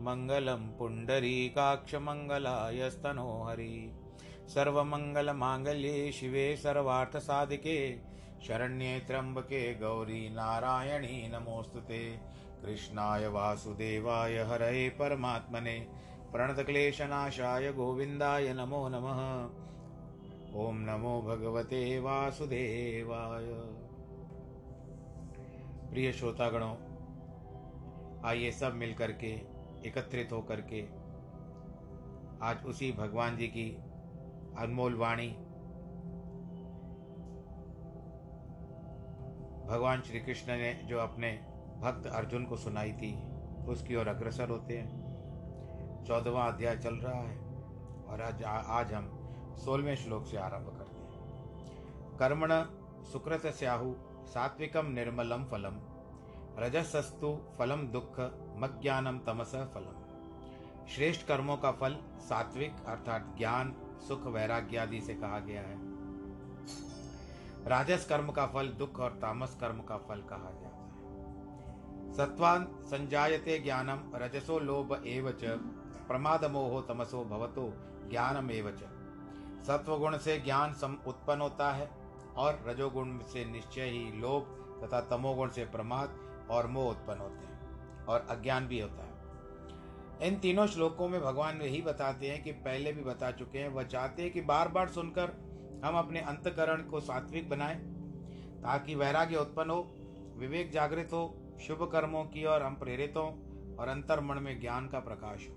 मङ्गलं पुण्डरीकाक्षमङ्गलायस्तनो हरि। सर्वमङ्गलमाङ्गल्ये शिवे सर्वार्थसाधिके। शरण्ये त्र्यम्बके गौरी नारायणी नमोऽस्तु ते। कृष्णाय वासुदेवाय हरये परमात्मने। प्रणतक्लेशनाशाय गोविन्दाय नमो नमः। ॐ नमो भगवते वासुदेवाय। प्रिय श्रोतागणों, आइए सब मिलकर के एकत्रित होकर के आज उसी भगवान जी की अनमोल वाणी भगवान श्री कृष्ण ने जो अपने भक्त अर्जुन को सुनाई थी, उसकी ओर अग्रसर होते हैं। चौदहवा अध्याय चल रहा है और आज आज हम सोलहवें श्लोक से आरंभ करते हैं। कर्मण सुकृत स्याहु सात्विकम निर्मलम फलम, रजसस्तु फलम दुख मज्ञानम तमस फलम। श्रेष्ठ कर्मों का फल सात्विक, अर्थात ज्ञान, सुख, वैराग्य आदि से कहा गया है। राजस कर्म का फल, दुख और तामस कर्म का फल कहा गया है। सत्वान संजायते ज्ञानम, रजसो लोभ एवच प्रमाद मोहो तमसो भवतो ज्ञानम एवच सत्वगुण से ज्ञान सम उत्पन्न होता है और रजोगुण से निश्चय ही लोभ तथा तमोगुण से प्रमाद और मोह उत्पन्न होते हैं। और अज्ञान भी होता है। इन तीनों श्लोकों में भगवान यही बताते हैं कि पहले भी बता चुके हैं, वह चाहते हैं कि बार बार सुनकर हम अपने अंतकरण को सात्विक बनाएँ, ताकि वैराग्य उत्पन्न हो, विवेक जागृत हो, शुभ कर्मों की ओर हम प्रेरित हों और अंतर मन में ज्ञान का प्रकाश हो।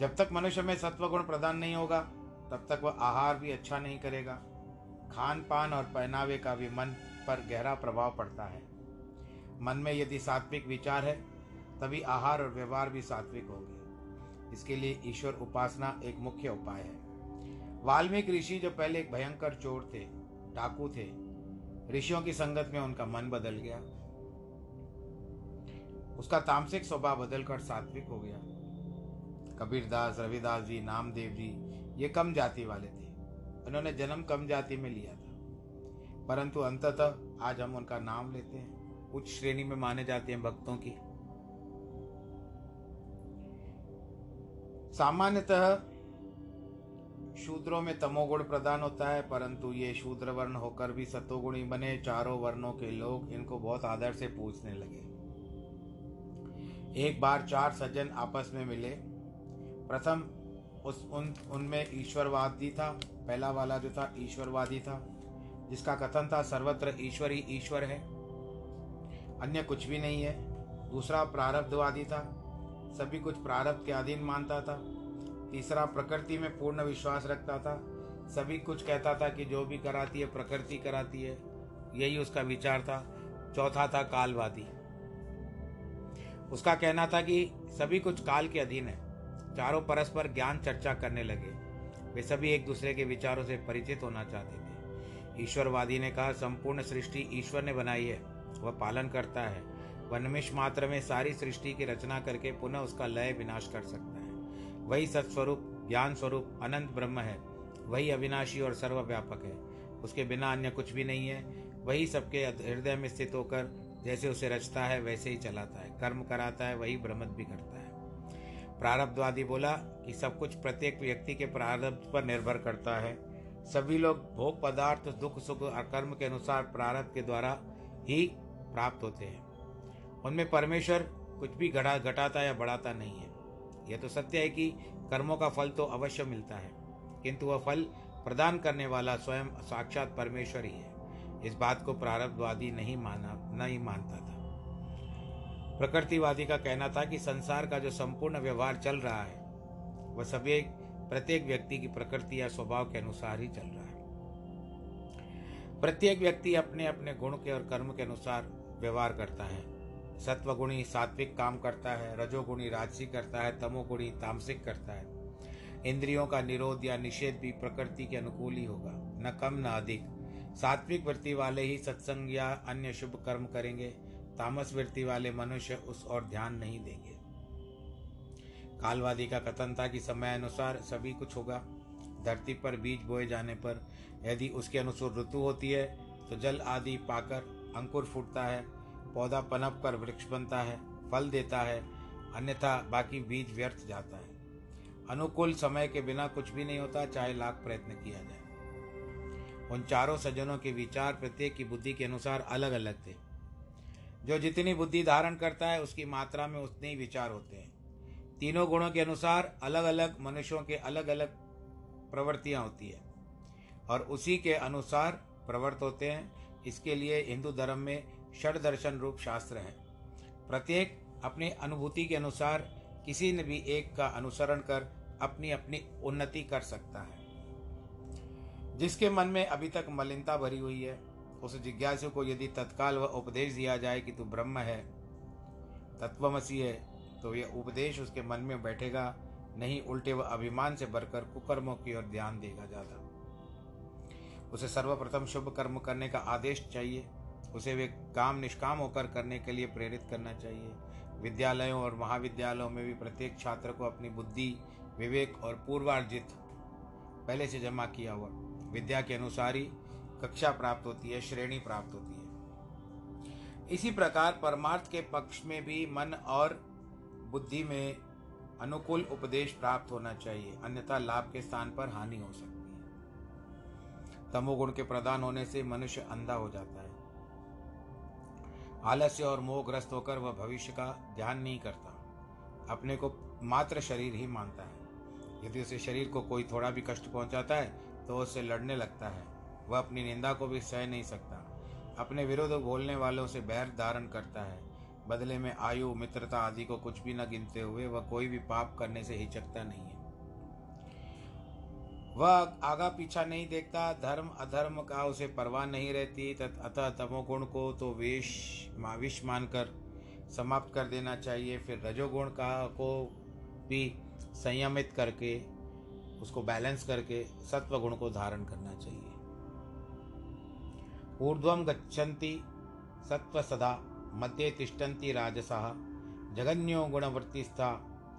जब तक मनुष्य में सत्वगुण प्रदान नहीं होगा, तब तक वह आहार भी अच्छा नहीं करेगा। खान पान और पहनावे का भी मन पर गहरा प्रभाव पड़ता है। मन में यदि सात्विक विचार है, तभी आहार और व्यवहार भी सात्विक होंगे। इसके लिए ईश्वर उपासना एक मुख्य उपाय है। वाल्मीकि ऋषि जो पहले एक भयंकर चोर थे, डाकू थे, ऋषियों की संगत में उनका मन बदल गया। उसका तामसिक स्वभाव बदलकर सात्विक हो गया। कबीरदास, रविदास जी, नामदेव जी, ये कम जाति वाले थे। उन्होंने जन्म कम जाति में लिया था। परंतु अंततः आज हम उनका नाम लेते हैं। उच्च श्रेणी में माने जाते हैं भक्तों की। सामान्यतः शूद्रों में तमोगुण प्रदान होता है, परंतु ये शूद्र वर्ण होकर भी सतोगुणी बने, चारों वर्णों के लोग इनको बहुत आदर से पूछने लगे। एक बार चार सज्जन आपस में मिले। प्रथम उस, उन, उनमें ईश्वरवादी था, पहला वाला जो था ईश्वरवादी था, जिसका कथन था सर्वत्र ईश्वर ही ईश्वर है। अन्य कुछ भी नहीं है। दूसरा प्रारब्धवादी था। सभी कुछ प्रारब्ध के अधीन मानता था। तीसरा प्रकृति में पूर्ण विश्वास रखता था। सभी कुछ कहता था कि जो भी कराती है, प्रकृति कराती है। यही उसका विचार था। चौथा था कालवादी। उसका कहना था कि सभी कुछ काल के अधीन है। चारों परस्पर ज्ञान चर्चा करने लगे। वे सभी एक दूसरे के विचारों से परिचित होना चाहते थे। ईश्वरवादी ने कहा, संपूर्ण सृष्टि ईश्वर ने बनाई है। वह पालन करता है। वह निमिष मात्र में सारी सृष्टि की रचना करके पुनः उसका लय विनाश कर सकता है। वही सत्स्वरूप ज्ञान स्वरूप अनंत ब्रह्म है। वही अविनाशी और सर्वव्यापक है। उसके बिना अन्य कुछ भी नहीं है। वही सबके हृदय में स्थित होकर जैसे उसे रचता है, वैसे ही चलाता है। कर्म कराता है, वही भ्रमत भी करता है। प्रारब्धवादी बोला कि सब कुछ प्रत्येक व्यक्ति के प्रारब्ध पर निर्भर करता है। सभी लोग भोग पदार्थ, दुख, सुख और कर्म के अनुसार प्रारब्ध के द्वारा ही प्राप्त होते हैं। उनमें परमेश्वर कुछ भी घटा, घटाता या बढ़ाता नहीं है। यह तो सत्य है कि कर्मों का फल तो अवश्य मिलता है, किंतु वह फल प्रदान करने वाला स्वयं साक्षात परमेश्वर ही है। इस बात को प्रारब्धवादी नहीं माना, नहीं मानता था। प्रकृतिवादी का कहना था कि संसार का जो संपूर्ण व्यवहार चल रहा है, वह सभी प्रत्येक व्यक्ति की प्रकृति या स्वभाव के अनुसार ही चल रहा है। प्रत्येक व्यक्ति अपने अपने गुण के और कर्म के अनुसार व्यवहार करता है। सत्वगुणी सात्विक काम करता है, रजोगुणी राजसी करता है, तमोगुणी तामसिक करता है। इंद्रियों का निरोध या निषेध भी प्रकृति के अनुकूल ही होगा, न कम न अधिक। सात्विक वृत्ति वाले ही सत्संग या अन्य शुभ कर्म करेंगे, तामस वृत्ति वाले मनुष्य उस और ध्यान नहीं देंगे। कालवादी का कथन था कि समय अनुसार सभी कुछ होगा। धरती पर बीज बोए जाने पर यदि उसके अनुसार ऋतु होती है तो जल आदि पाकर अंकुर फूटता है, पौधा पनप कर वृक्ष बनता है, फल देता है, अन्यथा बाकी बीज व्यर्थ जाता है। अनुकूल समय के बिना कुछ भी नहीं होता, चाहे लाख प्रयत्न किया जाए। उन चारों सज्जनों के विचार प्रत्येक की बुद्धि के अनुसार अलग अलग थे। जो जितनी बुद्धि धारण करता है, उसकी मात्रा में उतने ही विचार होते हैं। तीनों गुणों के अनुसार अलग अलग मनुष्यों के अलग अलग प्रवृत्तियाँ होती है, और उसी के अनुसार प्रवृत्त होते हैं। इसके लिए हिंदू धर्म में षड दर्शन रूप शास्त्र है। प्रत्येक अपनी अनुभूति के अनुसार किसी ने भी एक का अनुसरण कर अपनी अपनी उन्नति कर सकता है। जिसके मन में अभी तक मलिनता भरी हुई है, उस जिज्ञासु को यदि तत्काल वह उपदेश दिया जाए कि तू ब्रह्म है, तत्वमसी है तो यह उपदेश उसके मन में बैठेगा, नहीं उल्टे वह अभिमान से भरकर कुकर्मों की ओर ध्यान देगा ज़्यादा। उसे सर्वप्रथम शुभ कर्म करने का आदेश चाहिए। उसे वे काम निष्काम होकर करने के लिए प्रेरित करना चाहिए। विद्यालयों और महाविद्यालयों में भी प्रत्येक छात्र को अपनी बुद्धि, विवेक और पूर्वार्जित पहले से जमा किया हुआ विद्या के अनुसार ही कक्षा प्राप्त होती है, श्रेणी प्राप्त होती है। इसी प्रकार परमार्थ के पक्ष में भी मन और बुद्धि में अनुकूल उपदेश प्राप्त होना चाहिए। अन्यथा लाभ के स्थान पर हानि हो सकती है। तमोगुण के प्रदान होने से मनुष्य अंधा हो जाता है। आलस्य और मोहग्रस्त होकर वह भविष्य का ध्यान नहीं करता। अपने को मात्र शरीर ही मानता है। यदि उसे शरीर को कोई थोड़ा भी कष्ट पहुंचाता है तो उससे लड़ने लगता है। वह अपनी निंदा को भी सह नहीं सकता। अपने विरुद्ध बोलने वालों से बैर धारण करता है। बदले में आयु, मित्रता आदि को कुछ भी न गिनते हुए वह कोई भी पाप करने से हिचकता नहीं है। वह आगा पीछा नहीं देखता, धर्म अधर्म का उसे परवाह नहीं रहती अतः तमोगुण को तो वेश विष मानकर समाप्त कर देना चाहिए। फिर रजोगुण का को भी संयमित करके, उसको बैलेंस करके सत्व गुण को धारण करना चाहिए। ऊर्ध्वं गच्छन्ति सत्व सदा, मध्ये तिष्ठन्ति राजसः जगन्यो गुणवृत्तिस्था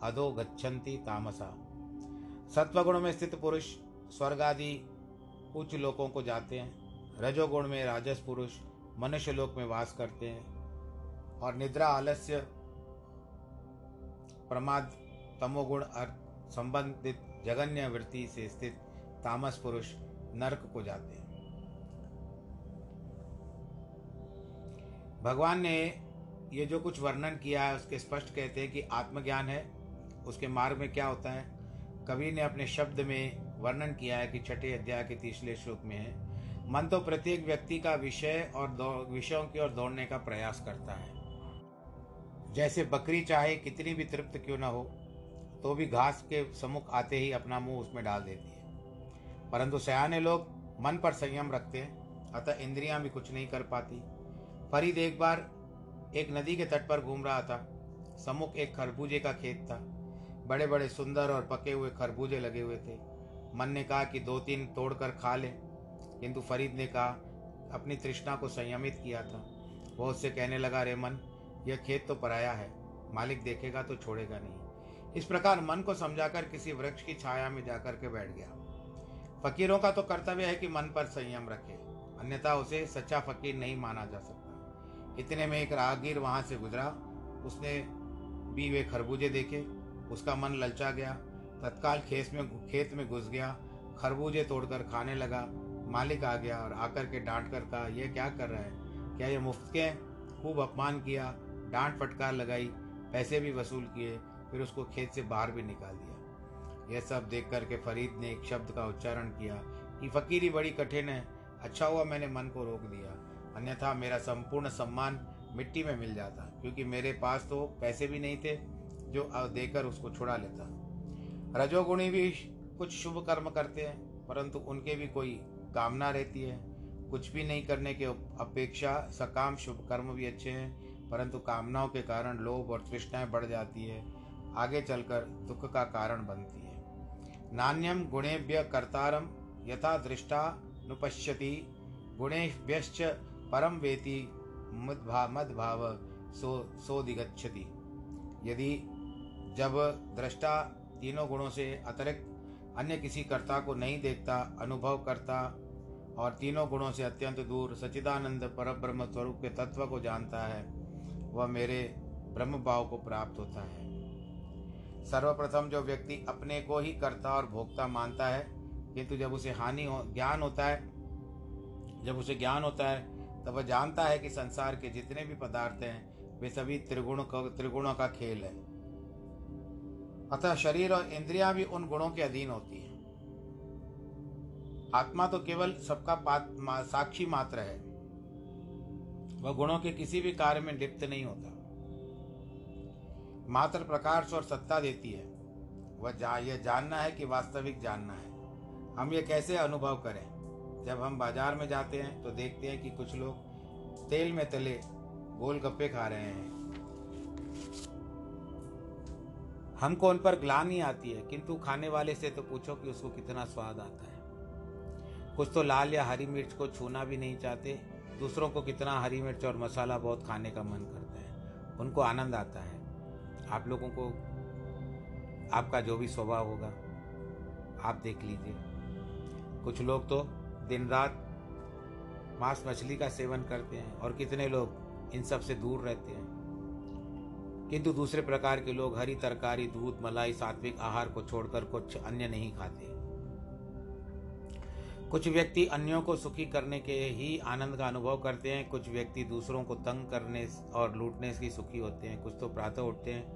अधो गच्छन्ति तामसा। सत्वगुण में स्थित पुरुष स्वर्ग आदि उच्च लोकों को जाते हैं, रजोगुण में राजस पुरुष, मनुष्य लोक में वास करते हैं, और निद्रा, आलस्य, प्रमाद, तमोगुण संबंधित जगन्य वृत्ति से स्थित तामस पुरुष नरक को जाते हैं। भगवान ने ये जो कुछ वर्णन किया है, उसके स्पष्ट कहते हैं कि आत्मज्ञान है, उसके मार्ग में क्या होता है, कवि ने अपने शब्द में वर्णन किया है कि छठे अध्याय के तीसरे श्लोक में है, मन तो प्रत्येक व्यक्ति का विषय और विषयों की ओर दौड़ने का प्रयास करता है। जैसे बकरी चाहे कितनी भी तृप्त क्यों न हो तो भी घास के सम्मुख आते ही अपना मुँह उसमें डाल देती है। परंतु सयाने लोग मन पर संयम रखते हैं, अतः इंद्रियाँ भी कुछ नहीं कर पाती। फरीद एक बार एक नदी के तट पर घूम रहा था, सम्मुख एक खरबूजे का खेत था। बड़े बड़े सुंदर और पके हुए खरबूजे लगे हुए थे। मन ने कहा कि दो तीन तोड़कर खा ले। किंतु फरीद ने कहा, अपनी तृष्णा को संयमित किया था। वह उससे कहने लगा रे मन, यह खेत तो पराया है, मालिक देखेगा तो छोड़ेगा नहीं। इस प्रकार मन को समझाकर किसी वृक्ष की छाया में जाकर के बैठ गया। फकीरों का तो कर्तव्य है कि मन पर संयम रखे, अन्यथा उसे सच्चा फकीर नहीं माना जा सकता। इतने में एक राहगीर वहाँ से गुजरा, उसने भी वे खरबूजे देखे, उसका मन ललचा गया तत्काल खेत में खेत में घुस गया, खरबूजे तोड़कर खाने लगा। मालिक आ गया और आकर के डांट कर कहा यह क्या कर रहा है? क्या ये मुफ़्त के खूब अपमान किया, डांट फटकार लगाई, पैसे भी वसूल किए, फिर उसको खेत से बाहर भी निकाल दिया। यह सब देख करके फरीद ने एक शब्द का उच्चारण किया कि, फकीरी बड़ी कठिन है। अच्छा हुआ मैंने मन को रोक दिया। अन्यथा मेरा संपूर्ण सम्मान मिट्टी में मिल जाता, क्योंकि मेरे पास तो पैसे भी नहीं थे, जो देकर उसको छुड़ा लेता। रजोगुणी भी कुछ शुभ कर्म करते हैं, परंतु उनके भी कोई कामना रहती है। कुछ भी नहीं करने के अपेक्षा सकाम शुभ कर्म भी अच्छे हैं, परंतु कामनाओं के कारण लोभ और तृष्णाएँ बढ़ जाती है। आगे चलकर दुख का कारण बनती है। नान्यम गुणेभ्य कर्तारम यथा दृष्टा नुपश्यति, गुणेभ्यश्च परम वेति मद्भा, मद्भाव सो सोदिगच्छति यदि जब दृष्टा तीनों गुणों से अतिरिक्त अन्य किसी कर्ता को नहीं देखता, अनुभव करता और तीनों गुणों से अत्यंत दूर सचिदानंद पर ब्रह्म स्वरूप के तत्व को जानता है, वह मेरे ब्रह्म भाव को प्राप्त होता है। सर्वप्रथम जो व्यक्ति अपने को ही कर्ता और भोक्ता मानता है, किंतु जब उसे हानि हो, ज्ञान होता है, जब उसे ज्ञान होता है, तब वह जानता है कि संसार के जितने भी पदार्थ हैं, वे सभी त्रिगुण त्रिगुणों का खेल है। अतः शरीर और इंद्रियाँ भी उन गुणों के अधीन होती है। आत्मा तो केवल सबका साक्षी मात्र है। वह गुणों के किसी भी कार्य में लिप्त नहीं होता। मात्र प्रकाश और सत्ता देती है। वह जा, यह जानना है कि वास्तविक जानना है। हम ये कैसे अनुभव करें? जब हम बाज़ार में जाते हैं तो देखते हैं कि कुछ लोग तेल में तले गोलगप्पे खा रहे हैं। हमको उन पर ग्लानी आती है, किंतु खाने वाले से तो पूछो कि उसको कितना स्वाद आता है। कुछ तो लाल या हरी मिर्च को छूना भी नहीं चाहते, दूसरों को कितना हरी मिर्च और मसाला बहुत खाने का मन करता है। उनको आनंद आता है। आप लोगों को, आपका जो भी स्वभाव होगा, आप देख लीजिए। कुछ लोग तो दिन रात मांस मछली का सेवन करते हैं, और कितने लोग इन सबसे दूर रहते हैं। किंतु दूसरे प्रकार के लोग हरी तरकारी, दूध, मलाई, सात्विक आहार को छोड़कर कुछ अन्य नहीं खाते। कुछ व्यक्ति अन्यों को सुखी करने के ही आनंद का अनुभव करते हैं, कुछ व्यक्ति दूसरों को तंग करने और लूटने की सुखी होते हैं। कुछ तो प्रातः उठते हैं,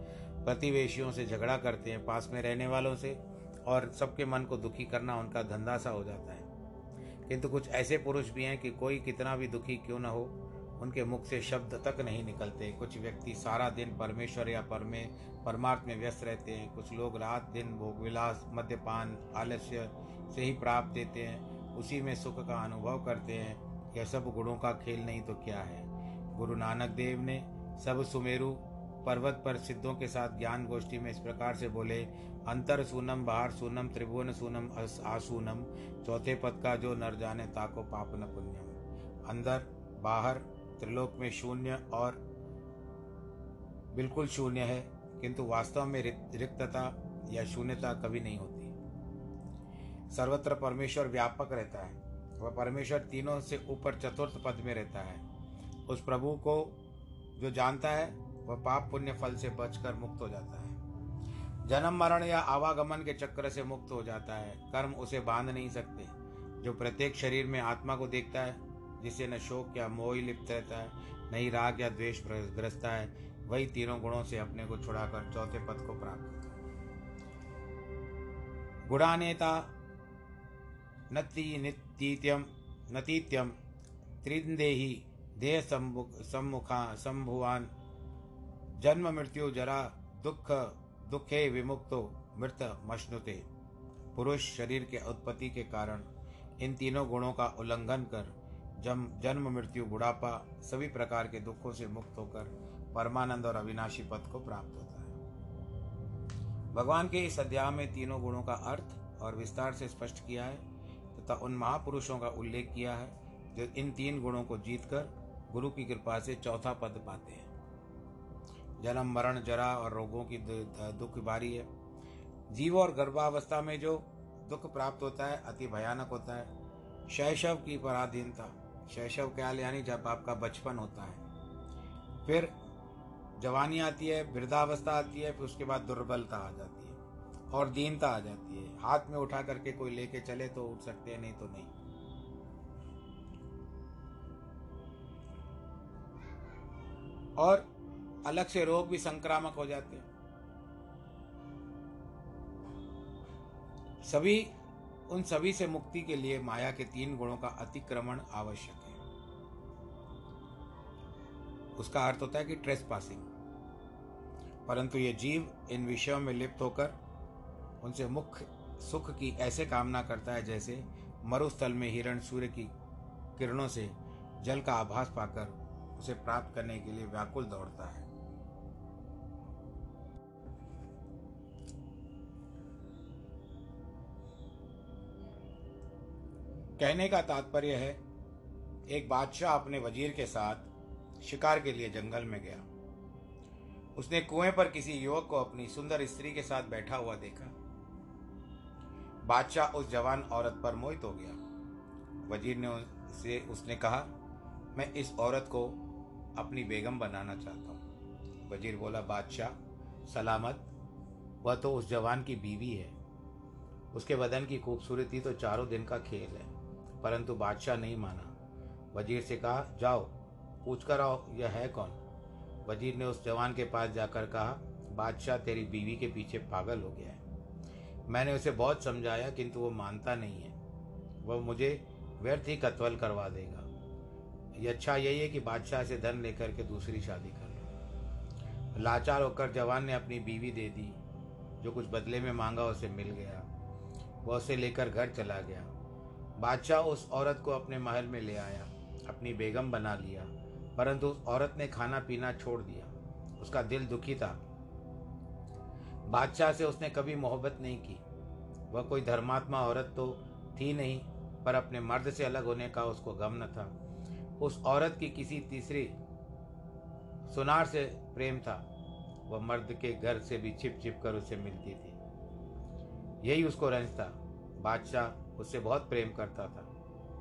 प्रतिवेशियों से झगड़ा करते हैं, पास में रहने वालों से, और सबके मन को दुखी करना उनका धंधा सा हो जाता है। किंतु कुछ ऐसे पुरुष भी हैं कि कोई कितना भी दुखी क्यों न हो उनके मुख से शब्द तक नहीं निकलते। कुछ व्यक्ति सारा दिन परमेश्वर या परमे परमार्थ में व्यस्त रहते हैं। कुछ लोग रात दिन भोग विलास, मद्यपान, आलस्य से ही प्राप्त देते हैं। उसी में सुख का अनुभव करते हैं। यह सब गुणों का खेल नहीं तो क्या है? गुरु नानक देव ने सब सुमेरु पर्वत पर सिद्धों के साथ ज्ञान गोष्ठी में इस प्रकार से बोले, अंतर सूनम, बाहर सूनम, त्रिभुवन सूनम आसूनम, चौथे पद का जो नर जाने ताको पाप न पुण्यम। अंदर, बाहर त्रिलोक में शून्य और बिल्कुल शून्य है, किंतु वास्तव में रिक्तता या शून्यता कभी नहीं होती। सर्वत्र परमेश्वर व्यापक रहता है, वह परमेश्वर तीनों से ऊपर चतुर्थ पद में रहता है। उस प्रभु को जो जानता है, वह पाप पुण्य फल से बचकर मुक्त हो जाता है। जन्म, मरण या आवागमन के चक्र से मुक्त हो जाता है, कर्म उसे बाँध नहीं सकते। जो प्रत्येक शरीर में आत्मा को देखता है जिसे न शोक या मोह लिप्त रहता है, न ही राग या द्वेष ग्रस्ता है, वही तीनों गुणों से अपने को छुड़ाकर चौथे पद को प्राप्त होता है। गुणानेता नति नित्यम, नतीत्यम त्रिदेही देह सम्मुखा सम्भुवान जन्म मृत्यु जरा, दुख, दुखे विमुक्तो, मृत मश्नुते। पुरुष शरीर के उत्पत्ति के कारण इन तीनों गुणों का उल्लंघन कर जम, जन्म, मृत्यु, बुढ़ापा, सभी प्रकार के दुखों से मुक्त होकर परमानंद और अविनाशी पद को प्राप्त होता है। भगवान के इस अध्याय में तीनों गुणों का अर्थ और विस्तार से स्पष्ट किया है, तथा उन महापुरुषों का उल्लेख किया है, जो इन तीन गुणों को जीतकर गुरु की कृपा से चौथा पद पाते हैं। जन्म, मरण, जरा और रोगों की दुख बारी है। जीव और गर्भावस्था में जो दुख प्राप्त होता है, अति भयानक होता है। शैशव की पराधीनता शैशव काल यानी जब आपका बचपन होता है। फिर जवानी आती है, वृद्धावस्था आती है, फिर उसके बाद दुर्बलता आ जाती है और दीनता आ जाती है। हाथ में उठा करके कोई लेके चले तो उठ सकते हैं, नहीं तो नहीं। और अलग से रोग भी संक्रामक हो जाते हैं। सभी उन सभी से मुक्ति के लिए माया के तीन गुणों का अतिक्रमण आवश्यक है। उसका अर्थ होता है कि ट्रेस पासिंग परंतु ये जीव इन विषयों में लिप्त होकर उनसे मुख्य सुख की ऐसे कामना करता है जैसे मरुस्थल में हिरण सूर्य की किरणों से जल का आभास पाकर उसे प्राप्त करने के लिए व्याकुल दौड़ता है। कहने का तात्पर्य है, एक बादशाह अपने वज़ीर के साथ शिकार के लिए जंगल में गया। उसने कुएँ पर किसी युवक को अपनी सुंदर स्त्री के साथ बैठा हुआ देखा। बादशाह उस जवान औरत पर मोहित हो गया। वज़ीर ने उसे, उसने कहा, मैं इस औरत को अपनी बेगम बनाना चाहता हूँ। वज़ीर बोला, बादशाह, सलामत, वह तो उस जवान की बीवी है। उसके बदन की खूबसूरती तो चारों दिन का खेल है। परंतु बादशाह नहीं माना। वज़ीर से कहा, जाओ, पूछ कर आओ, यह है कौन? वज़ीर ने उस जवान के पास जाकर कहा, बादशाह तेरी बीवी के पीछे पागल हो गया है। मैंने उसे बहुत समझाया, किंतु वो मानता नहीं है। वह मुझे व्यर्थ ही कत्वल करवा देगा। ये अच्छा यही है कि बादशाह से धन लेकर के दूसरी शादी कर लो। लाचार होकर जवान ने अपनी बीवी दे दी, जो कुछ बदले में मांगा उसे मिल गया। वह उसे लेकर घर चला गया। बादशाह उस औरत को अपने महल में ले आया, अपनी बेगम बना लिया, परंतु उस औरत ने खाना पीना छोड़ दिया। उसका दिल दुखी था। बादशाह से उसने कभी मोहब्बत नहीं की। वह कोई धर्मात्मा औरत तो थी नहीं, पर अपने मर्द से अलग होने का उसको गम न था। उस औरत की किसी तीसरी सुनार से प्रेम था। वह मर्द के घर से भी छिप छिप कर उसे मिलती थी। यही उसको रंज था। बादशाह उससे बहुत प्रेम करता था।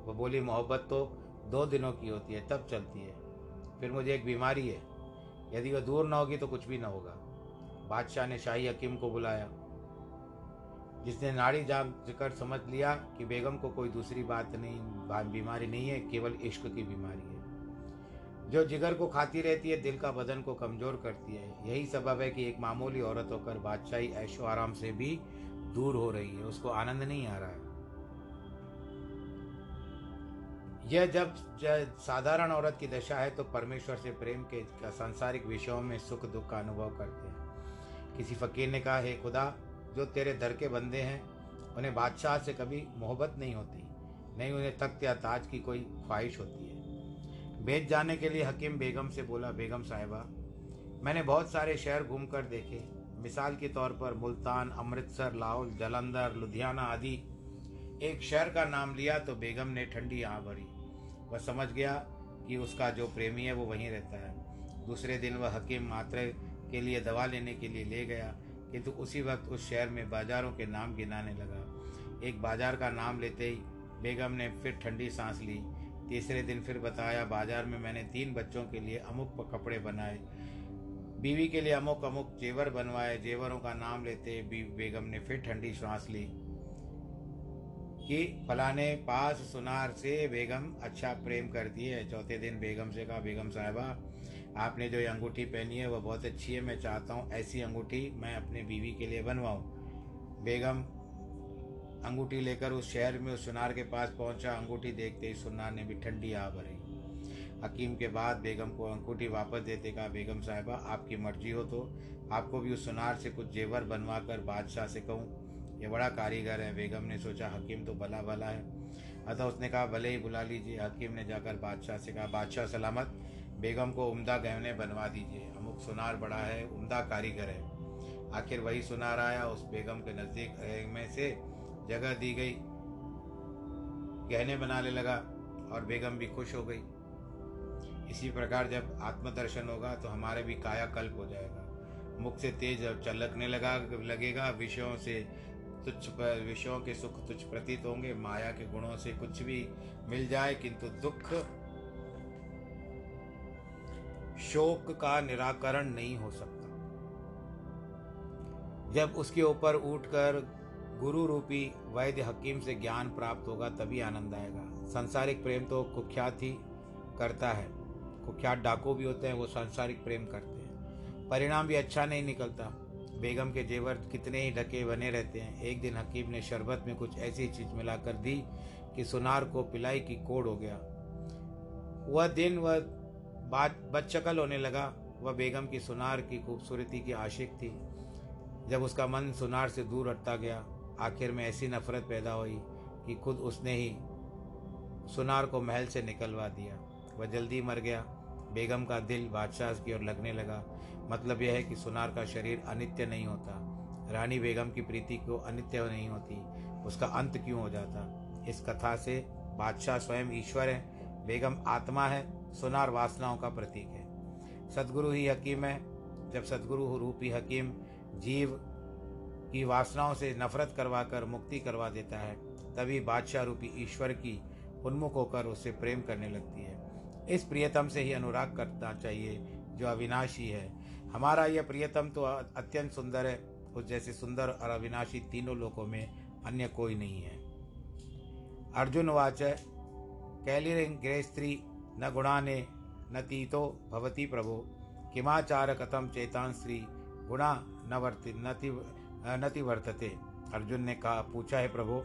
वो बोली, मोहब्बत तो दो दिनों की होती है, तब चलती है। फिर मुझे एक बीमारी है। यदि वह दूर ना होगी तो कुछ भी ना होगा। बादशाह ने शाही हकीम को बुलाया, जिसने नाड़ी जाम कर समझ लिया कि बेगम को कोई दूसरी बात नहीं बीमारी नहीं है, केवल इश्क की बीमारी है। जो जिगर को खाती रहती है, दिल का बदन को कमज़ोर करती है। यही सबब है कि एक मामूली औरत होकर बादशाही ऐशो आराम से भी दूर हो रही है, उसको आनंद नहीं आ रहा है। यह जब साधारण औरत की दशा है तो परमेश्वर से प्रेम के सांसारिक विषयों में सुख, दुख का अनुभव करते हैं। किसी फकीर ने कहा, हे खुदा, जो तेरे दर के बंदे हैं, उन्हें बादशाह से कभी मोहब्बत नहीं होती, नहीं उन्हें तख्त या ताज की कोई ख्वाहिश होती है। भेज जाने के लिए हकीम बेगम से बोला, बेगम साहिबा, मैंने बहुत सारे शहर घूम कर देखे मिसाल के तौर पर मुल्तान, अमृतसर लाहौल जलंधर, लुधियाना आदि। एक शहर का नाम लिया तो बेगम ने ठंडी आँ भरी। वह समझ गया कि उसका जो प्रेमी है वो वहीं रहता है। दूसरे दिन वह हकीम मात्रे के लिए दवा लेने के लिए ले गया, किंतु उसी वक्त उस शहर में बाजारों के नाम गिनाने लगा। एक बाज़ार का नाम लेते ही बेगम ने फिर ठंडी सांस ली। तीसरे दिन फिर बताया, बाज़ार में मैंने तीन बच्चों के लिए अमुक कपड़े बनाए। बीवी के लिए अमुक अमुक जेवर बनवाए, जेवरों का नाम लेते बीवी बेगम ने फिर ठंडी श्वास ली कि फलाने पास सुनार से बेगम अच्छा प्रेम करती है चौथे दिन बेगम से कहा, बेगम साहिबा, आपने जो अंगूठी पहनी है, वह बहुत अच्छी है। मैं चाहता हूँ ऐसी अंगूठी मैं अपने बीवी के लिए बनवाऊँ। बेगम अंगूठी लेकर उस शहर में, उस सुनार के पास पहुँचा। अंगूठी देखते ही सुनार ने भी ठंडी आ भरी। हकीम के बाद बेगम को अंगूठी वापस देते कहा, बेगम साहिबा, आपकी मर्ज़ी हो तो आपको भी उस सुनार से कुछ जेवर बनवा कर बादशाह से कहूँ, ये बड़ा कारीगर है। बेगम ने सोचा, हकीम तो भला भला है। अतः उसने कहा, भले ही बुला लीजिए। हकीम ने जाकर बादशाह से कहा, बादशाह सलामत, बेगम को उम्दा गहने बनवा दीजिए। अमुक सुनार बड़ा है, उम्दा कारीगर है। आखिर वही सुनार आया, उस बेगम के नज़दीक में से जगह दी गई, गहने बनाने लगा और बेगम भी खुश हो गई। इसी प्रकार जब आत्मदर्शन होगा तो हमारे भी काया कल्प हो जाएगा। मुख से तेज चलकने लगा, लगेगा, विषयों से तुच्छ विषयों के सुख तुच्छ प्रतीत होंगे, माया के गुणों से कुछ भी मिल जाए, किंतु दुख, शोक का निराकरण नहीं हो सकता। जब उसके ऊपर उठकर गुरु रूपी वैद्य हकीम से ज्ञान प्राप्त होगा, तभी आनंद आएगा। संसारिक प्रेम तो कुख्यात ही करता है। कुख्यात डाकू भी होते हैं, वो सांसारिक प्रेम करते हैं। परिणाम भी अच्छा नहीं निकलता। बेगम के जेवर कितने ही ढके बने रहते हैं। एक दिन हकीम ने शरबत में कुछ ऐसी चीज़ मिलाकर दी कि सुनार को पिलाई की कोड़ हो गया। वह दिन, वह बात बदशकल होने लगा। वह बेगम की सुनार की खूबसूरती की आशिक थी। जब उसका मन सुनार से दूर हटता गया, आखिर में ऐसी नफरत पैदा हुई कि खुद उसने ही सुनार को महल से निकलवा दिया। वह जल्दी मर गया। बेगम का दिल बादशाह की ओर लगने लगा। मतलब यह है कि सुनार का शरीर अनित्य नहीं होता। रानी बेगम की प्रीति को अनित्य नहीं होती। उसका अंत क्यों हो जाता? इस कथा से बादशाह स्वयं ईश्वर है, बेगम आत्मा है, सुनार वासनाओं का प्रतीक है। सदगुरु ही हकीम है। जब सदगुरु रूपी हकीम जीव की वासनाओं से नफरत करवा कर मुक्ति करवा देता है, तभी बादशाह रूपी ईश्वर की उन्मुख होकर उससे प्रेम करने लगती है। इस प्रियतम से ही अनुराग करना चाहिए, जो अविनाशी है। हमारा यह प्रियतम तो अत्यंत सुंदर है। उस जैसे सुंदर और अविनाशी तीनों लोकों में अन्य कोई नहीं है। अर्जुन वाच कैलिर स्त्री न गुणाने, न तीतो भवती प्रभो। किमाचार कथम चेतान स्त्री, गुणा न वर्ति नति वर्तते। अर्जुन ने कहा, पूछा, है प्रभु,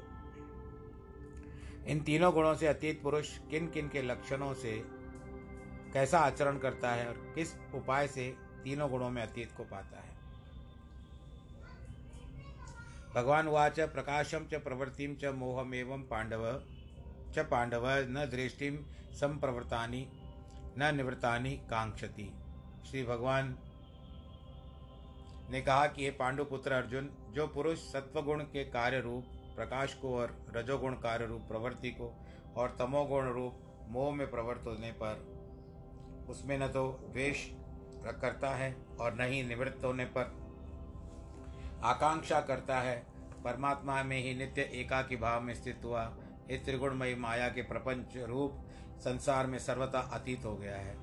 इन तीनों गुणों से अतीत पुरुष किन किन के लक्षणों से कैसा आचरण करता है और किस उपाय से तीनों गुणों में अतीत को पाता है। भगवान वाच प्रकाशम च प्रवृत्तिम च मोहमेव पांडव, च पांडव न दृष्टि संप्रवृत्तानि, न निवृत्तानि कांक्षति। श्री भगवान ने कहा कि ये पांडुपुत्र अर्जुन, जो पुरुष सत्वगुण के कार्य रूप प्रकाश को और रजोगुण कार्य रूप प्रवृत्ति को और तमोगुण रूप मोह में प्रवृत्त होने पर उसमें न तो द्वेष करता है और न ही निवृत्त होने पर आकांक्षा करता है। परमात्मा में ही नित्य एकाकी भाव में स्थित हुआ। इस त्रिगुणमयी माया के प्रपंच रूप संसार में सर्वथा अतीत हो गया है।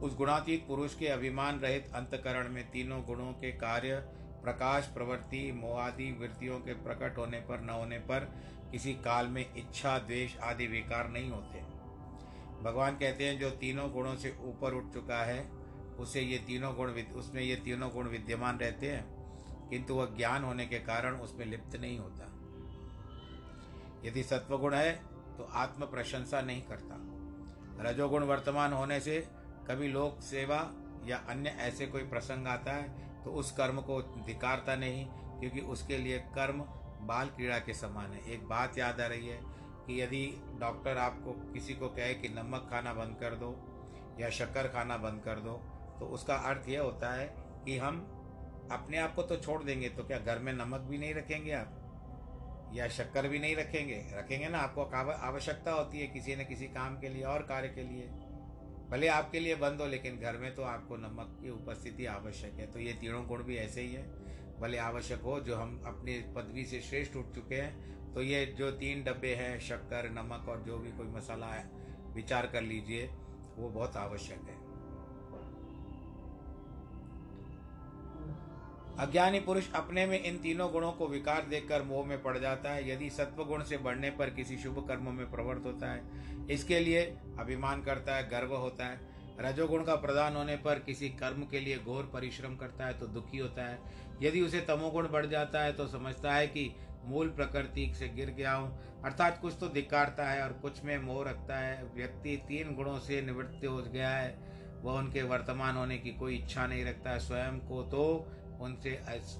उस गुणातीत पुरुष के अभिमान रहित अंतकरण में तीनों गुणों के कार्य, प्रकाश, प्रवृत्ति, मोहादि, वृत्तियों के प्रकट होने पर न होने पर किसी काल में इच्छा, द्वेष आदि विकार नहीं होते। भगवान कहते हैं, जो तीनों गुणों से ऊपर उठ चुका है, उसे ये तीनों गुण उसमें ये तीनों गुण विद्यमान रहते हैं, किंतु वह ज्ञान होने के कारण उसमें लिप्त नहीं होता। यदि सत्वगुण है तो आत्म प्रशंसा नहीं करता। रजोगुण वर्तमान होने से कभी लोक सेवा या अन्य ऐसे कोई प्रसंग आता है तो उस कर्म को धिकारता नहीं, क्योंकि उसके लिए कर्म बाल क्रीड़ा के समान है। एक बात याद आ रही है कि यदि डॉक्टर आपको किसी को कहे कि नमक खाना बंद कर दो या शक्कर खाना बंद कर दो तो उसका अर्थ यह होता है कि हम अपने आप को तो छोड़ देंगे तो क्या घर में नमक भी नहीं रखेंगे आप? या शक्कर भी नहीं रखेंगे? रखेंगे ना, आपको आवश्यकता होती है किसी न किसी काम के लिए और कार्य के लिए। भले आपके लिए बंद हो, लेकिन घर में तो आपको नमक की उपस्थिति आवश्यक है। तो ये तीनों गुण भी ऐसे ही है। भले आवश्यक हो, जो हम अपनी पदवी से श्रेष्ठ उठ चुके हैं तो ये जो तीन डब्बे हैं, शक्कर, नमक और जो भी कोई मसाला है, विचार कर लीजिए, वो बहुत आवश्यक है। अज्ञानी पुरुष अपने में इन तीनों गुणों को विकार देकर मोह में पड़ जाता है। यदि सत्व गुण से बढ़ने पर किसी शुभ कर्म में प्रवृत्त होता है, इसके लिए अभिमान करता है, गर्व होता है। रजोगुण का प्रदान होने पर किसी कर्म के लिए घोर परिश्रम करता है तो दुखी होता है। यदि उसे तमोगुण बढ़ जाता है तो समझता है कि मूल प्रकृति से गिर गया हूँ। अर्थात कुछ तो धिकारता है और कुछ में मोह रखता है। व्यक्ति तीन गुणों से निवृत्त हो गया है। वह उनके वर्तमान होने की कोई इच्छा नहीं रखता। है स्वयं को तो उनसे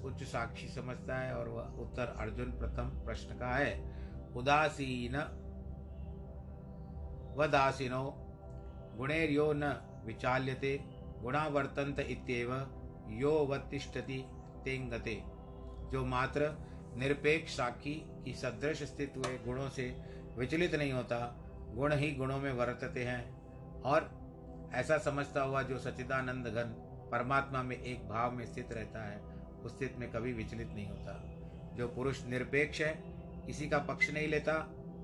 उच्च साक्षी समझता है और वह उत्तर अर्जुन प्रथम प्रश्न का है। उदासीन वदासीनो, गुणेर्यो न विचाल्यते गुणावर्तंत इत्येव यो वतिष्ठति तेंगते। जो मात्र निरपेक्ष साखी की सदृश स्थित हुए गुणों से विचलित नहीं होता, गुण ही गुणों में वर्तते हैं। और ऐसा समझता हुआ जो सच्चिदानंद घन परमात्मा में एक भाव में स्थित रहता है, उस स्थित में कभी विचलित नहीं होता। जो पुरुष निरपेक्ष है, किसी का पक्ष नहीं लेता,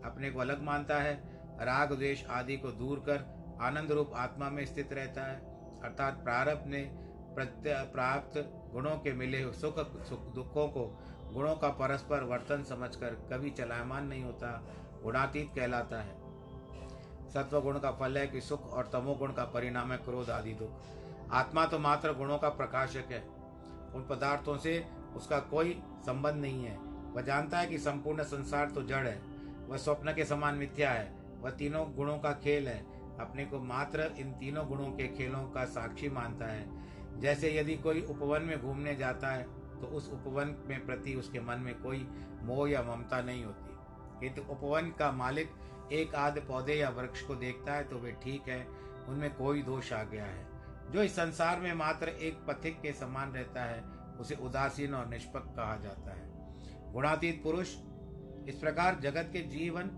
अपने को अलग मानता है, राग द्वेष आदि को दूर कर आनंद रूप आत्मा में स्थित रहता है, अर्थात प्रारब्ध ने प्रत्य प्राप्त गुणों के मिले सुख सुख दुखों को गुणों का परस्पर वर्तन समझकर कभी चलायमान नहीं होता, गुणातीत कहलाता है। सत्व गुण का फल है कि सुख और तमोगुण का परिणाम है क्रोध आदि दुख। आत्मा तो मात्र गुणों का प्रकाशक है। उन पदार्थों से उसका कोई संबंध नहीं है। वह जानता है कि संपूर्ण संसार तो जड़ है। वह स्वप्न के समान मिथ्या है। वह तीनों गुणों का खेल है। अपने को मात्र इन तीनों गुणों के खेलों का साक्षी मानता है। जैसे यदि कोई उपवन में घूमने जाता है तो उस उपवन में प्रति उसके मन में कोई मोह या ममता नहीं होती। किंतु तो उपवन का मालिक एक आध पौधे या वृक्ष को देखता है तो वे ठीक है, उनमें कोई दोष आ गया है। जो इस संसार में मात्र एक पथिक के समान रहता है, उसे उदासीन और निष्पक्ष कहा जाता है। गुणातीत पुरुष इस प्रकार जगत के जीवन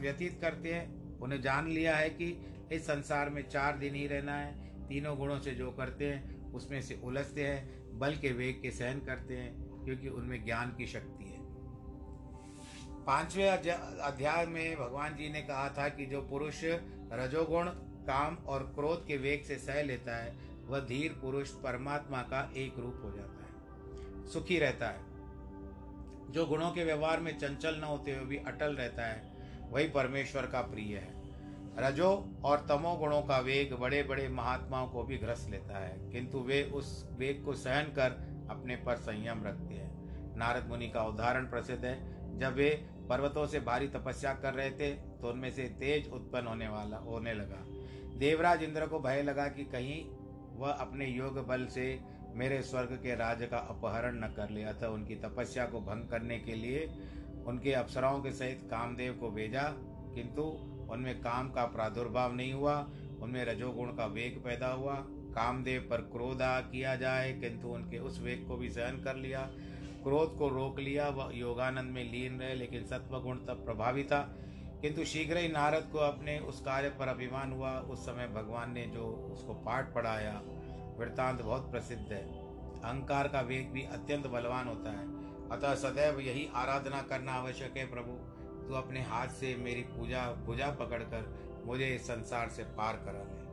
व्यतीत करते हैं। उन्हें जान लिया है कि इस संसार में चार दिन ही रहना है, तीनों गुणों से जो करते हैं, उसमें से उलझते हैं बल के वेग के सहन करते हैं, क्योंकि उनमें ज्ञान की शक्ति है। पाँचवें अध्याय में भगवान जी ने कहा था कि जो पुरुष रजोगुण, काम और क्रोध के वेग से सह लेता है, वह धीर पुरुष परमात्मा का एक रूप हो जाता है। सुखी रहता है। जो गुणों के व्यवहार में चंचल न होते हुए भी अटल रहता है, वही परमेश्वर का प्रिय है। रजो और तमो गुणों का वेग बड़े बड़े महात्माओं को भी ग्रस लेता है, किंतु वे उस वेग को सहन कर अपने पर संयम रखते हैं। नारद मुनि का उदाहरण प्रसिद्ध है, जब वे पर्वतों से भारी तपस्या कर रहे थे तो उनमें से तेज उत्पन्न होने वाला, होने लगा। देवराज इंद्र को भय लगा कि कहीं वह अपने योग बल से मेरे स्वर्ग के राज्य का अपहरण न कर ले, अतः उनकी तपस्या को भंग करने के लिए उनके अप्सराओं के सहित कामदेव को भेजा, किंतु उनमें काम का प्रादुर्भाव नहीं हुआ, उनमें रजोगुण का वेग पैदा हुआ। कामदेव पर क्रोध आ किया जाए, किंतु उनके उस वेग को भी सहन कर लिया। क्रोध को रोक लिया, वह योगानंद में लीन रहे, लेकिन सत्वगुण तब प्रभावी था। किंतु शीघ्र ही नारद को अपने उस कार्य पर अभिमान हुआ। उस समय भगवान ने जो उसको पाठ पढ़ाया वृत्तांत बहुत प्रसिद्ध है। अहंकार का वेग भी अत्यंत बलवान होता है। अतः सदैव यही आराधना करना आवश्यक है प्रभु। तू अपने हाथ से मेरी पूजा भुजा पकड़कर मुझे इस संसार से पार करा ले।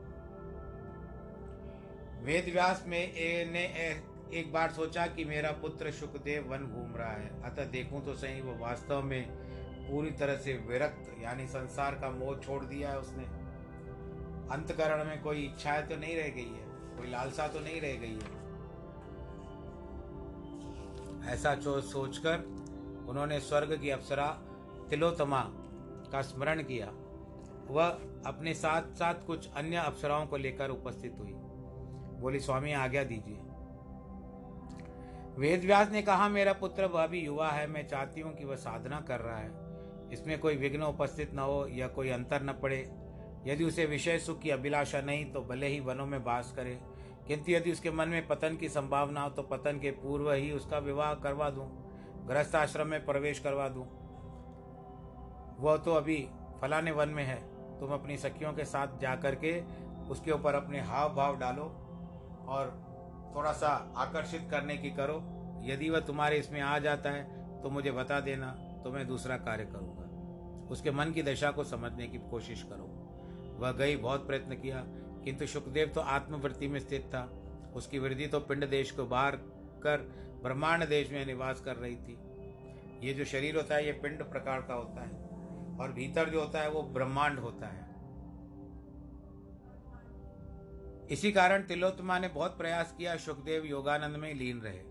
वेद व्यास में ए, ने ए, एक बार सोचा कि मेरा पुत्र सुखदेव वन घूम रहा है। अतः देखूँ तो सही वो वास्तव में पूरी तरह से विरक्त यानी संसार का मोह छोड़ दिया है उसने। अंतकरण में कोई इच्छाएँ तो नहीं रह गई है कोई लालसा तो नहीं रह गई है। ऐसा सोचकर उन्होंने स्वर्ग की अप्सरा तिलोतमा का स्मरण किया। वह अपने साथ साथ कुछ अन्य अप्सराओं को लेकर उपस्थित हुई। बोली, स्वामी, आज्ञा दीजिए। वेदव्यास ने कहा, मेरा पुत्र वह भी युवा है, मैं चाहती हूँ कि वह साधना कर रहा है। इसमें कोई विघ्न उपस्थित न हो या कोई अंतर न पड़े। यदि उसे विषय सुख की अभिलाषा नहीं तो भले ही वनों में बास करे। किंतु यदि उसके मन में पतन की संभावना हो तो पतन के पूर्व ही उसका विवाह करवा दूँ। गृहस्थ आश्रम में प्रवेश करवा दूँ। वह तो अभी फलाने वन में है। तुम अपनी सखियों के साथ जा कर के उसके ऊपर अपने हाव भाव डालो और थोड़ा सा आकर्षित करने की करो। यदि वह तुम्हारे इसमें आ जाता है तो मुझे बता देना तो मैं दूसरा कार्य करूँगा। उसके मन की दशा को समझने की कोशिश करो। वह गई, बहुत प्रयत्न किया, किंतु सुखदेव तो आत्मवृत्ति में स्थित था। उसकी वृद्धि तो पिंड देश को बाहर कर ब्रह्मांड देश में निवास कर रही थी। ये जो शरीर होता है, ये पिंड प्रकार का होता है। और भीतर जो होता है वो ब्रह्मांड होता है। इसी कारण तिलोत्तमा ने बहुत प्रयास किया सुखदेव योगानंद में लीन रहे।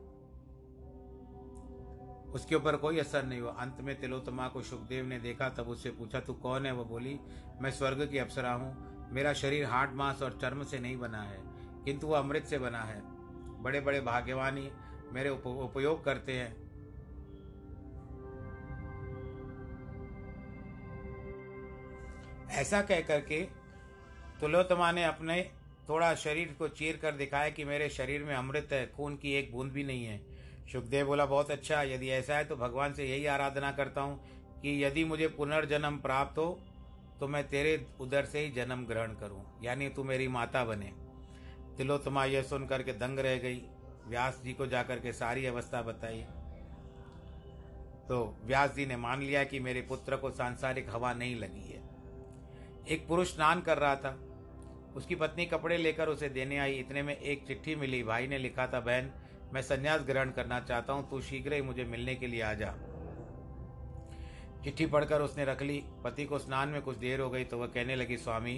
उसके ऊपर कोई असर नहीं हुआ। अंत में तिलोत्तमा को सुखदेव ने देखा तब उससे पूछा तू कौन है? वो बोली मैं स्वर्ग की अप्सरा हूँ। मेरा शरीर हाट मांस और चर्म से नहीं बना है किंतु वह अमृत से बना है। बड़े बड़े भाग्यवानी मेरे उप, उपयोग करते हैं। ऐसा कह करके तुलोत्तमा ने अपने थोड़ा शरीर को चीर कर दिखाया कि मेरे शरीर में अमृत है, खून की एक बूंद भी नहीं है। सुखदेव बोला, बहुत अच्छा यदि ऐसा है तो भगवान से यही आराधना करता हूँ कि यदि मुझे पुनर्जन्म प्राप्त हो तो मैं तेरे उधर से ही जन्म ग्रहण करूँ, यानी तू मेरी माता बने। तिलोत्तमा यह सुन करके दंग रह गई। व्यास जी को जाकर के सारी अवस्था बताई। तो व्यास जी ने मान लिया कि मेरे पुत्र को सांसारिक हवा नहीं लगी है। एक पुरुष स्नान कर रहा था। उसकी पत्नी कपड़े लेकर उसे देने आई। इतने में एक चिट्ठी मिली। भाई ने लिखा था, बहन, मैं संन्यास ग्रहण करना चाहता हूँ। तू शीघ्र ही मुझे मिलने के लिए आ जा। चिट्ठी पढ़कर उसने रख ली। पति को स्नान में कुछ देर हो गई तो वह कहने लगी, स्वामी,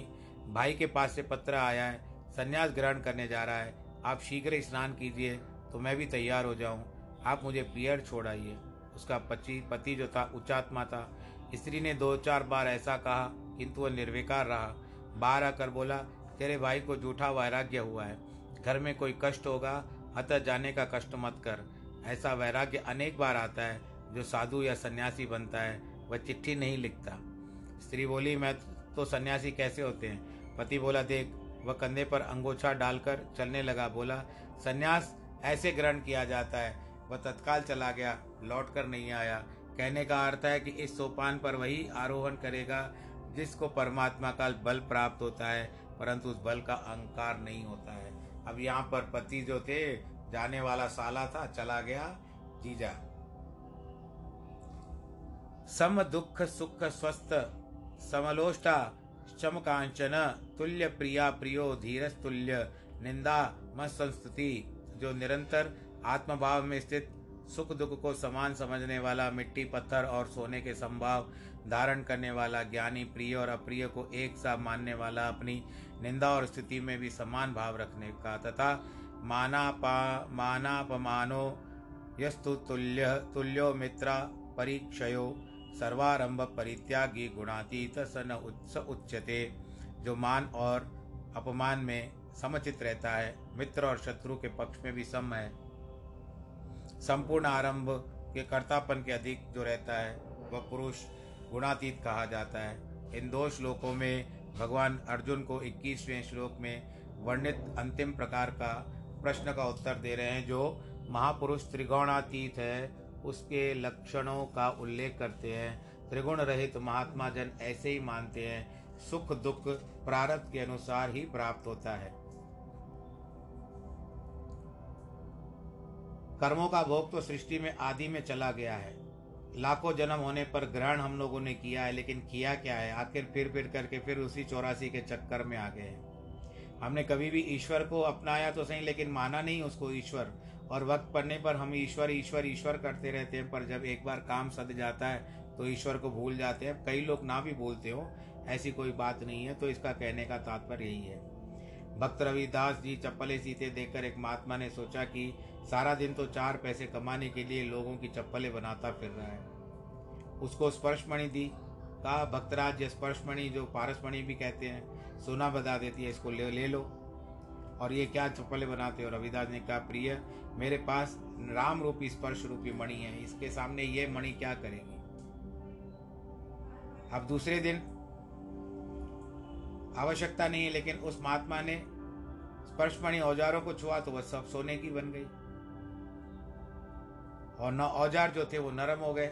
भाई के पास से पत्र आया है। संन्यास ग्रहण करने जा रहा है। आप शीघ्र ही स्नान कीजिए तो मैं भी तैयार हो जाऊँ। आप मुझे पियर छोड़ आइए। उसका पति पति जो था उच्चात्मा था। स्त्री ने दो चार बार ऐसा कहा। किंतु वह निर्विकार रहा। बाहर आकर बोला, तेरे भाई को जूठा वैराग्य हुआ है। घर में कोई कष्ट होगा, अतः जाने का कष्ट मत कर। ऐसा वैराग्य अनेक बार आता है, जो साधु या सन्यासी बनता है, वह चिट्ठी नहीं लिखता। स्त्री बोली, मैं तो सन्यासी कैसे होते हैं? पति बोला, देख। वह कंधे पर अंगोछा डालकर चलने लगा, बोला, सन्यास ऐसे ग्रहण किया जाता है। वह तत्काल चला गया लौट कर नहीं आया। कहने का अर्थ है कि इस सोपान पर वही आरोहण करेगा जिसको परमात्मा का बल प्राप्त होता है, परंतु उस बल का अहंकार नहीं होता है। अब यहाँ पर पति जो थे, जाने वाला साला था, चला गया, जीजा। सम दुख, सुख, स्वस्थ, समलोष्टा शम कांचन तुल्य प्रिया, प्रियो धीरस तुल्य, निंदा मत संस्तुति जो निरंतर आत्मभाव में स्थित सुख दुख को समान समझने वाला, मिट्टी, पत्थर और सोने के संभाव धारण करने वाला, ज्ञानी, प्रिय और अप्रिय को एक सा मानने वाला, अपनी निंदा और स्थिति में भी समान भाव रखने का तथा मानापा, मानापमानो, यस्तु तुल्य, तुल्यो मित्रा, परीक्षयो, सर्वारंभ परित्यागी गुणातीत सन उच्च उच्चते जो मान और अपमान में समचित रहता है। मित्र और शत्रु के पक्ष में भी सम है। संपूर्ण आरंभ के कर्तापन के अधिक जो रहता है, वह पुरुष गुणातीत कहा जाता है। इन दो श्लोकों में भगवान अर्जुन को 21वें श्लोक में वर्णित अंतिम प्रकार का प्रश्न का उत्तर दे रहे हैं, जो महापुरुष त्रिगुणातीत है, उसके लक्षणों का उल्लेख करते हैं। त्रिगुण रहित महात्मा जन ऐसे ही मानते हैं, सुख दुख प्रारब्ध के अनुसार ही प्राप्त होता है। कर्मों का भोग तो सृष्टि में आदि में चला गया है। लाखों जन्म होने पर ग्रहण हम लोगों ने किया है, लेकिन किया क्या है? आखिर फिर फिर करके फिर उसी चौरासी के चक्कर में आ गए हैं। हमने कभी भी ईश्वर को अपनाया तो सही, लेकिन माना नहीं उसको ईश्वर। और वक्त पड़ने पर हम ईश्वर ईश्वर ईश्वर करते रहते हैं, पर जब एक बार काम सद जाता है तो ईश्वर को भूल जाते हैं। कई लोग ना भी बोलते हो, ऐसी कोई बात नहीं है तो इसका कहने का तात्पर्य यही है। भक्त रविदास जी चप्पलें सीते देखकर एक महात्मा ने सोचा कि सारा दिन तो चार पैसे कमाने के लिए लोगों की चप्पलें बनाता फिर रहा है। उसको स्पर्शमणि दी। कहा, भक्तराज, ये स्पर्शमणि जो पारसमणि भी कहते हैं, सोना बता देती है, इसको ले ले लो। और ये क्या चप्पलें बनाते हो? रविदास ने कहा, प्रिय, मेरे पास राम रूपी स्पर्श रूपी मणि है, इसके सामने ये मणि क्या करेगी? अब दूसरे दिन, आवश्यकता नहीं है लेकिन उस महात्मा ने स्पर्शमणि औजारों को छुआ तो वह सब सोने की बन गई। और न औज़ार जो थे वो नरम हो गए,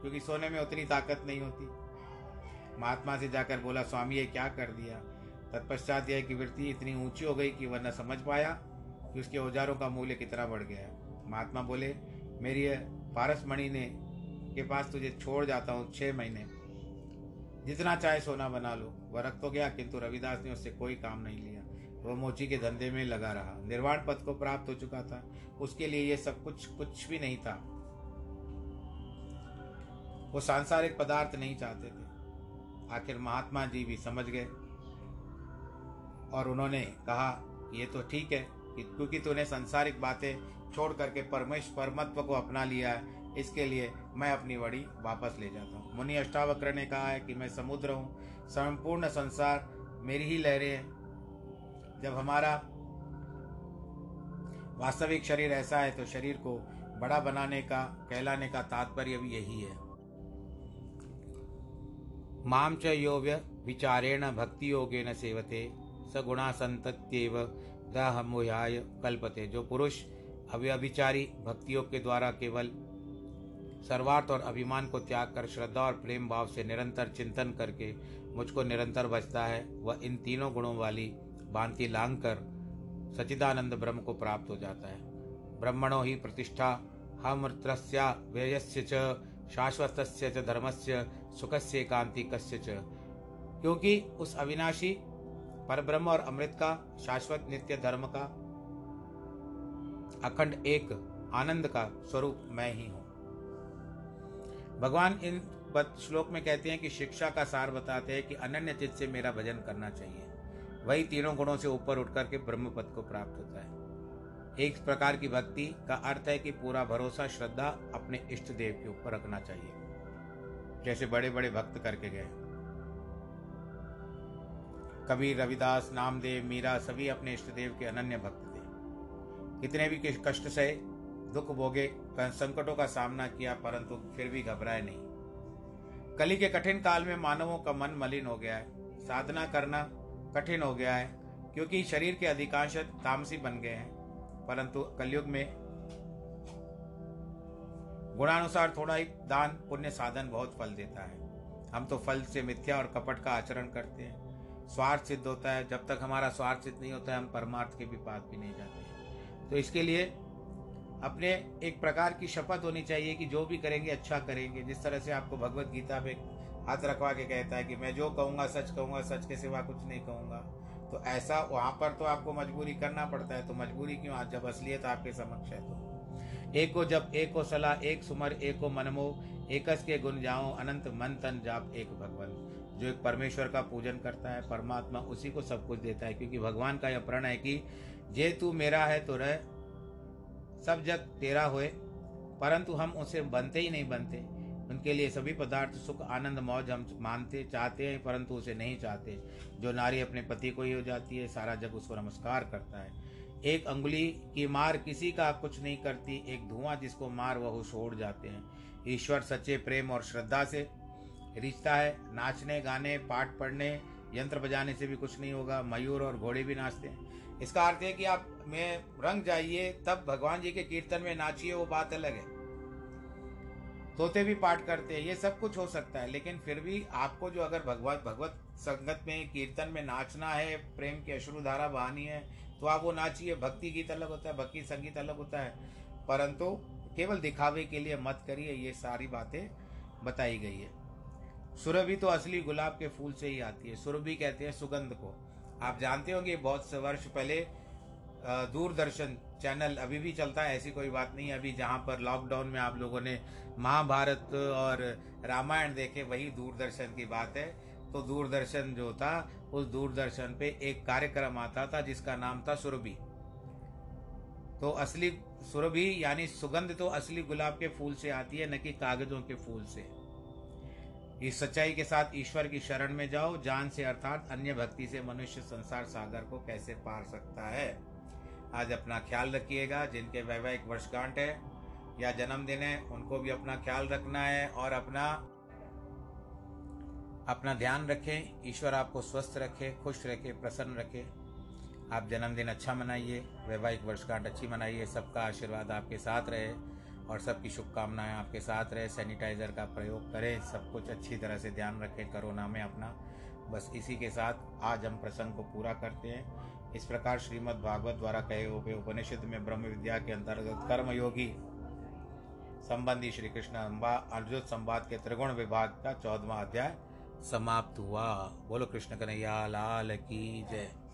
क्योंकि सोने में उतनी ताकत नहीं होती। महात्मा से जाकर बोला, स्वामी, ये क्या कर दिया? तत्पश्चात यह कि वृत्ति इतनी ऊँची हो गई कि वह न समझ पाया कि उसके औजारों का मूल्य कितना बढ़ गया। महात्मा बोले, मेरी पारस मणि ने, के पास तुझे छोड़ जाता हूँ छः महीने। जितना चाहे सोना बना लो, वह रख तो गया, किंतु रविदास ने उससे कोई काम नहीं लिया। वह मोची के धंधे में लगा रहा। निर्वाण पद को प्राप्त हो चुका था। उसके लिए ये सब कुछ कुछ भी नहीं था। वो सांसारिक पदार्थ नहीं चाहते थे। आखिर महात्मा जी भी समझ गए और उन्होंने कहा, ये तो ठीक है क्योंकि तूने सांसारिक बातें छोड़ करके परमेश, परमत्व को अपना लिया है, इसके लिए मैं अपनी वड़ी वापस ले जाता हूँ। मुनि अष्टावक्र ने कहा है कि मैं समुद्र हूँ, संपूर्ण संसार मेरी ही लहरें हैं। जब हमारा वास्तविक शरीर ऐसा है तो शरीर को बड़ा बनाने का, कहलाने का तात्पर्य भी यही है। माम च योव्य विचारेण भक्ति योगेन सेवते सगुणा संतत्येव दहमुहाय कल्पते। जो पुरुष अव्यभिचारी भक्तियों के द्वारा केवल सर्वार्थ और अभिमान को त्याग कर श्रद्धा और प्रेम भाव से निरंतर चिंतन करके मुझको निरंतर बचता है, वह इन तीनों गुणों वाली भांति लांग कर सचिदानंद ब्रह्म को प्राप्त हो जाता है। ब्रह्मणो ही प्रतिष्ठा हमृतस्या व्ययस्य च शाश्वत च, धर्मस्य, सुखस्य कांतिकस्य च। क्योंकि उस अविनाशी, परब्रह्म और अमृत का, शाश्वत, नित्य धर्म का, अखंड एक, आनंद का स्वरूप मैं ही हूँ। भगवान इन श्लोक में कहते हैं कि शिक्षा का सार बताते हैं कि अनन्य चित से मेरा भजन करना चाहिए। वही तीनों गुणों से ऊपर उठ करके ब्रह्म पद को प्राप्त होता है। एक प्रकार की भक्ति का अर्थ है कि पूरा भरोसा, श्रद्धा अपने इष्ट देव के ऊपर रखना चाहिए, जैसे बड़े बड़े भक्त करके गए। कबीर, रविदास, नामदेव, मीरा सभी अपने इष्ट देव के अनन्य भक्त थे। कितने भी कष्ट सहे दुख भोगे संकटों का सामना किया, परंतु फिर भी घबराए नहीं। कली के कठिन काल में मानवों का मन मलिन हो गया है। साधना करना कठिन हो गया है, क्योंकि शरीर के अधिकांश तामसी बन गए हैं। परंतु कलयुग में गुणानुसार थोड़ा ही दान, पुण्य साधन बहुत फल देता है। हम तो फल से मिथ्या और कपट का आचरण करते हैं। स्वार्थ सिद्ध होता है। जब तक हमारा स्वार्थ सिद्ध नहीं होता है, हम परमार्थ के भी पास भी नहीं जाते तो इसके लिए अपने एक प्रकार की शपथ होनी चाहिए कि जो भी करेंगे अच्छा करेंगे। जिस तरह से आपको भगवत गीता में हाथ रखवा के कहता है कि मैं जो कहूँगा, सच कहूँगा, सच के सिवा कुछ नहीं कहूँगा। तो ऐसा वहाँ पर तो आपको मजबूरी करना पड़ता है तो मजबूरी क्यों? आज जब असलियत आपके समक्ष है तो। एक को जब एक को सलाह, एक सुमर, एक को मनमो, एकस के गुण जाओ, अनंत मन तन जाप, एक भगवान। जो एक परमेश्वर का पूजन करता है, परमात्मा उसी को सब कुछ देता है, क्योंकि भगवान का यह प्रण है कि जे तू मेरा है तो रह। सब जग तेरा होए, परंतु हम उसे बनते ही नहीं बनते। उनके लिए सभी पदार्थ सुख, आनंद, मौज हम मानते, चाहते हैं, परंतु उसे नहीं चाहते। जो नारी अपने पति को ही हो जाती है, सारा जग उसको नमस्कार करता है। एक अंगुली की मार किसी का कुछ नहीं करती, एक धुआँ जिसको मार वह छोड़ जाते हैं। ईश्वर सच्चे प्रेम और श्रद्धा से रिश्ता है। नाचने, गाने, पाठ पढ़ने, यंत्र बजाने से भी कुछ नहीं होगा, मयूर और घोड़े भी नाचते हैं। इसका अर्थ है कि आप में रंग जाइए, तब भगवान जी के कीर्तन में नाचिए, वो बात अलग है। तोते भी पाठ करते हैं, ये सब कुछ हो सकता है, लेकिन फिर भी आपको जो अगर भगवत भगवत संगत में, कीर्तन में नाचना है, प्रेम की अश्रुधारा बहानी है तो आप वो नाचिए, भक्ति गीत अलग होता है, भक्ति संगीत अलग होता है, परंतु केवल दिखावे के लिए मत करिए, ये सारी बातें बताई गई है। सुरभि तो असली गुलाब के फूल से ही आती है, सुरभि कहते हैं सुगंध को। आप जानते होंगे, बहुत से वर्ष पहले दूरदर्शन चैनल अभी भी चलता है, ऐसी कोई बात नहीं अभी जहाँ पर लॉकडाउन में आप लोगों ने महाभारत और रामायण देखे, वही दूरदर्शन की बात है। तो दूरदर्शन जो था, उस दूरदर्शन पे एक कार्यक्रम आता था, जिसका नाम था सुरभि। तो असली सुरभि, यानी सुगंध तो असली गुलाब के फूल से आती है, न कि कागजों के फूल से। इस सच्चाई के साथ ईश्वर की शरण में जाओ, जान से अर्थात अन्य भक्ति से मनुष्य संसार सागर को कैसे पार सकता है? आज अपना ख्याल रखिएगा। जिनके वैवाहिक वर्षगांठ है या जन्मदिन है, उनको भी अपना ख्याल रखना है और अपना अपना ध्यान रखें। ईश्वर आपको स्वस्थ रखे, खुश रखे, प्रसन्न रखे। आप जन्मदिन अच्छा मनाइए, वैवाहिक वर्षगांठ अच्छी मनाइए। सबका आशीर्वाद आपके साथ रहे और सबकी शुभकामनाएँ आपके साथ रहे। सैनिटाइज़र का प्रयोग करें, सब कुछ अच्छी तरह से ध्यान रखें कोरोना में अपना। बस इसी के साथ आज हम प्रसंग को पूरा करते हैं। इस प्रकार श्रीमद् भागवत द्वारा कहे हुए उपनिषद में ब्रह्म विद्या के अंतर्गत कर्मयोगी संबंधी श्री कृष्ण अम्बा अर्जुन संवाद के त्रिगुण विभाग का चौदवा अध्याय समाप्त हुआ। बोलो कृष्ण कन्हैया, लाल की जय।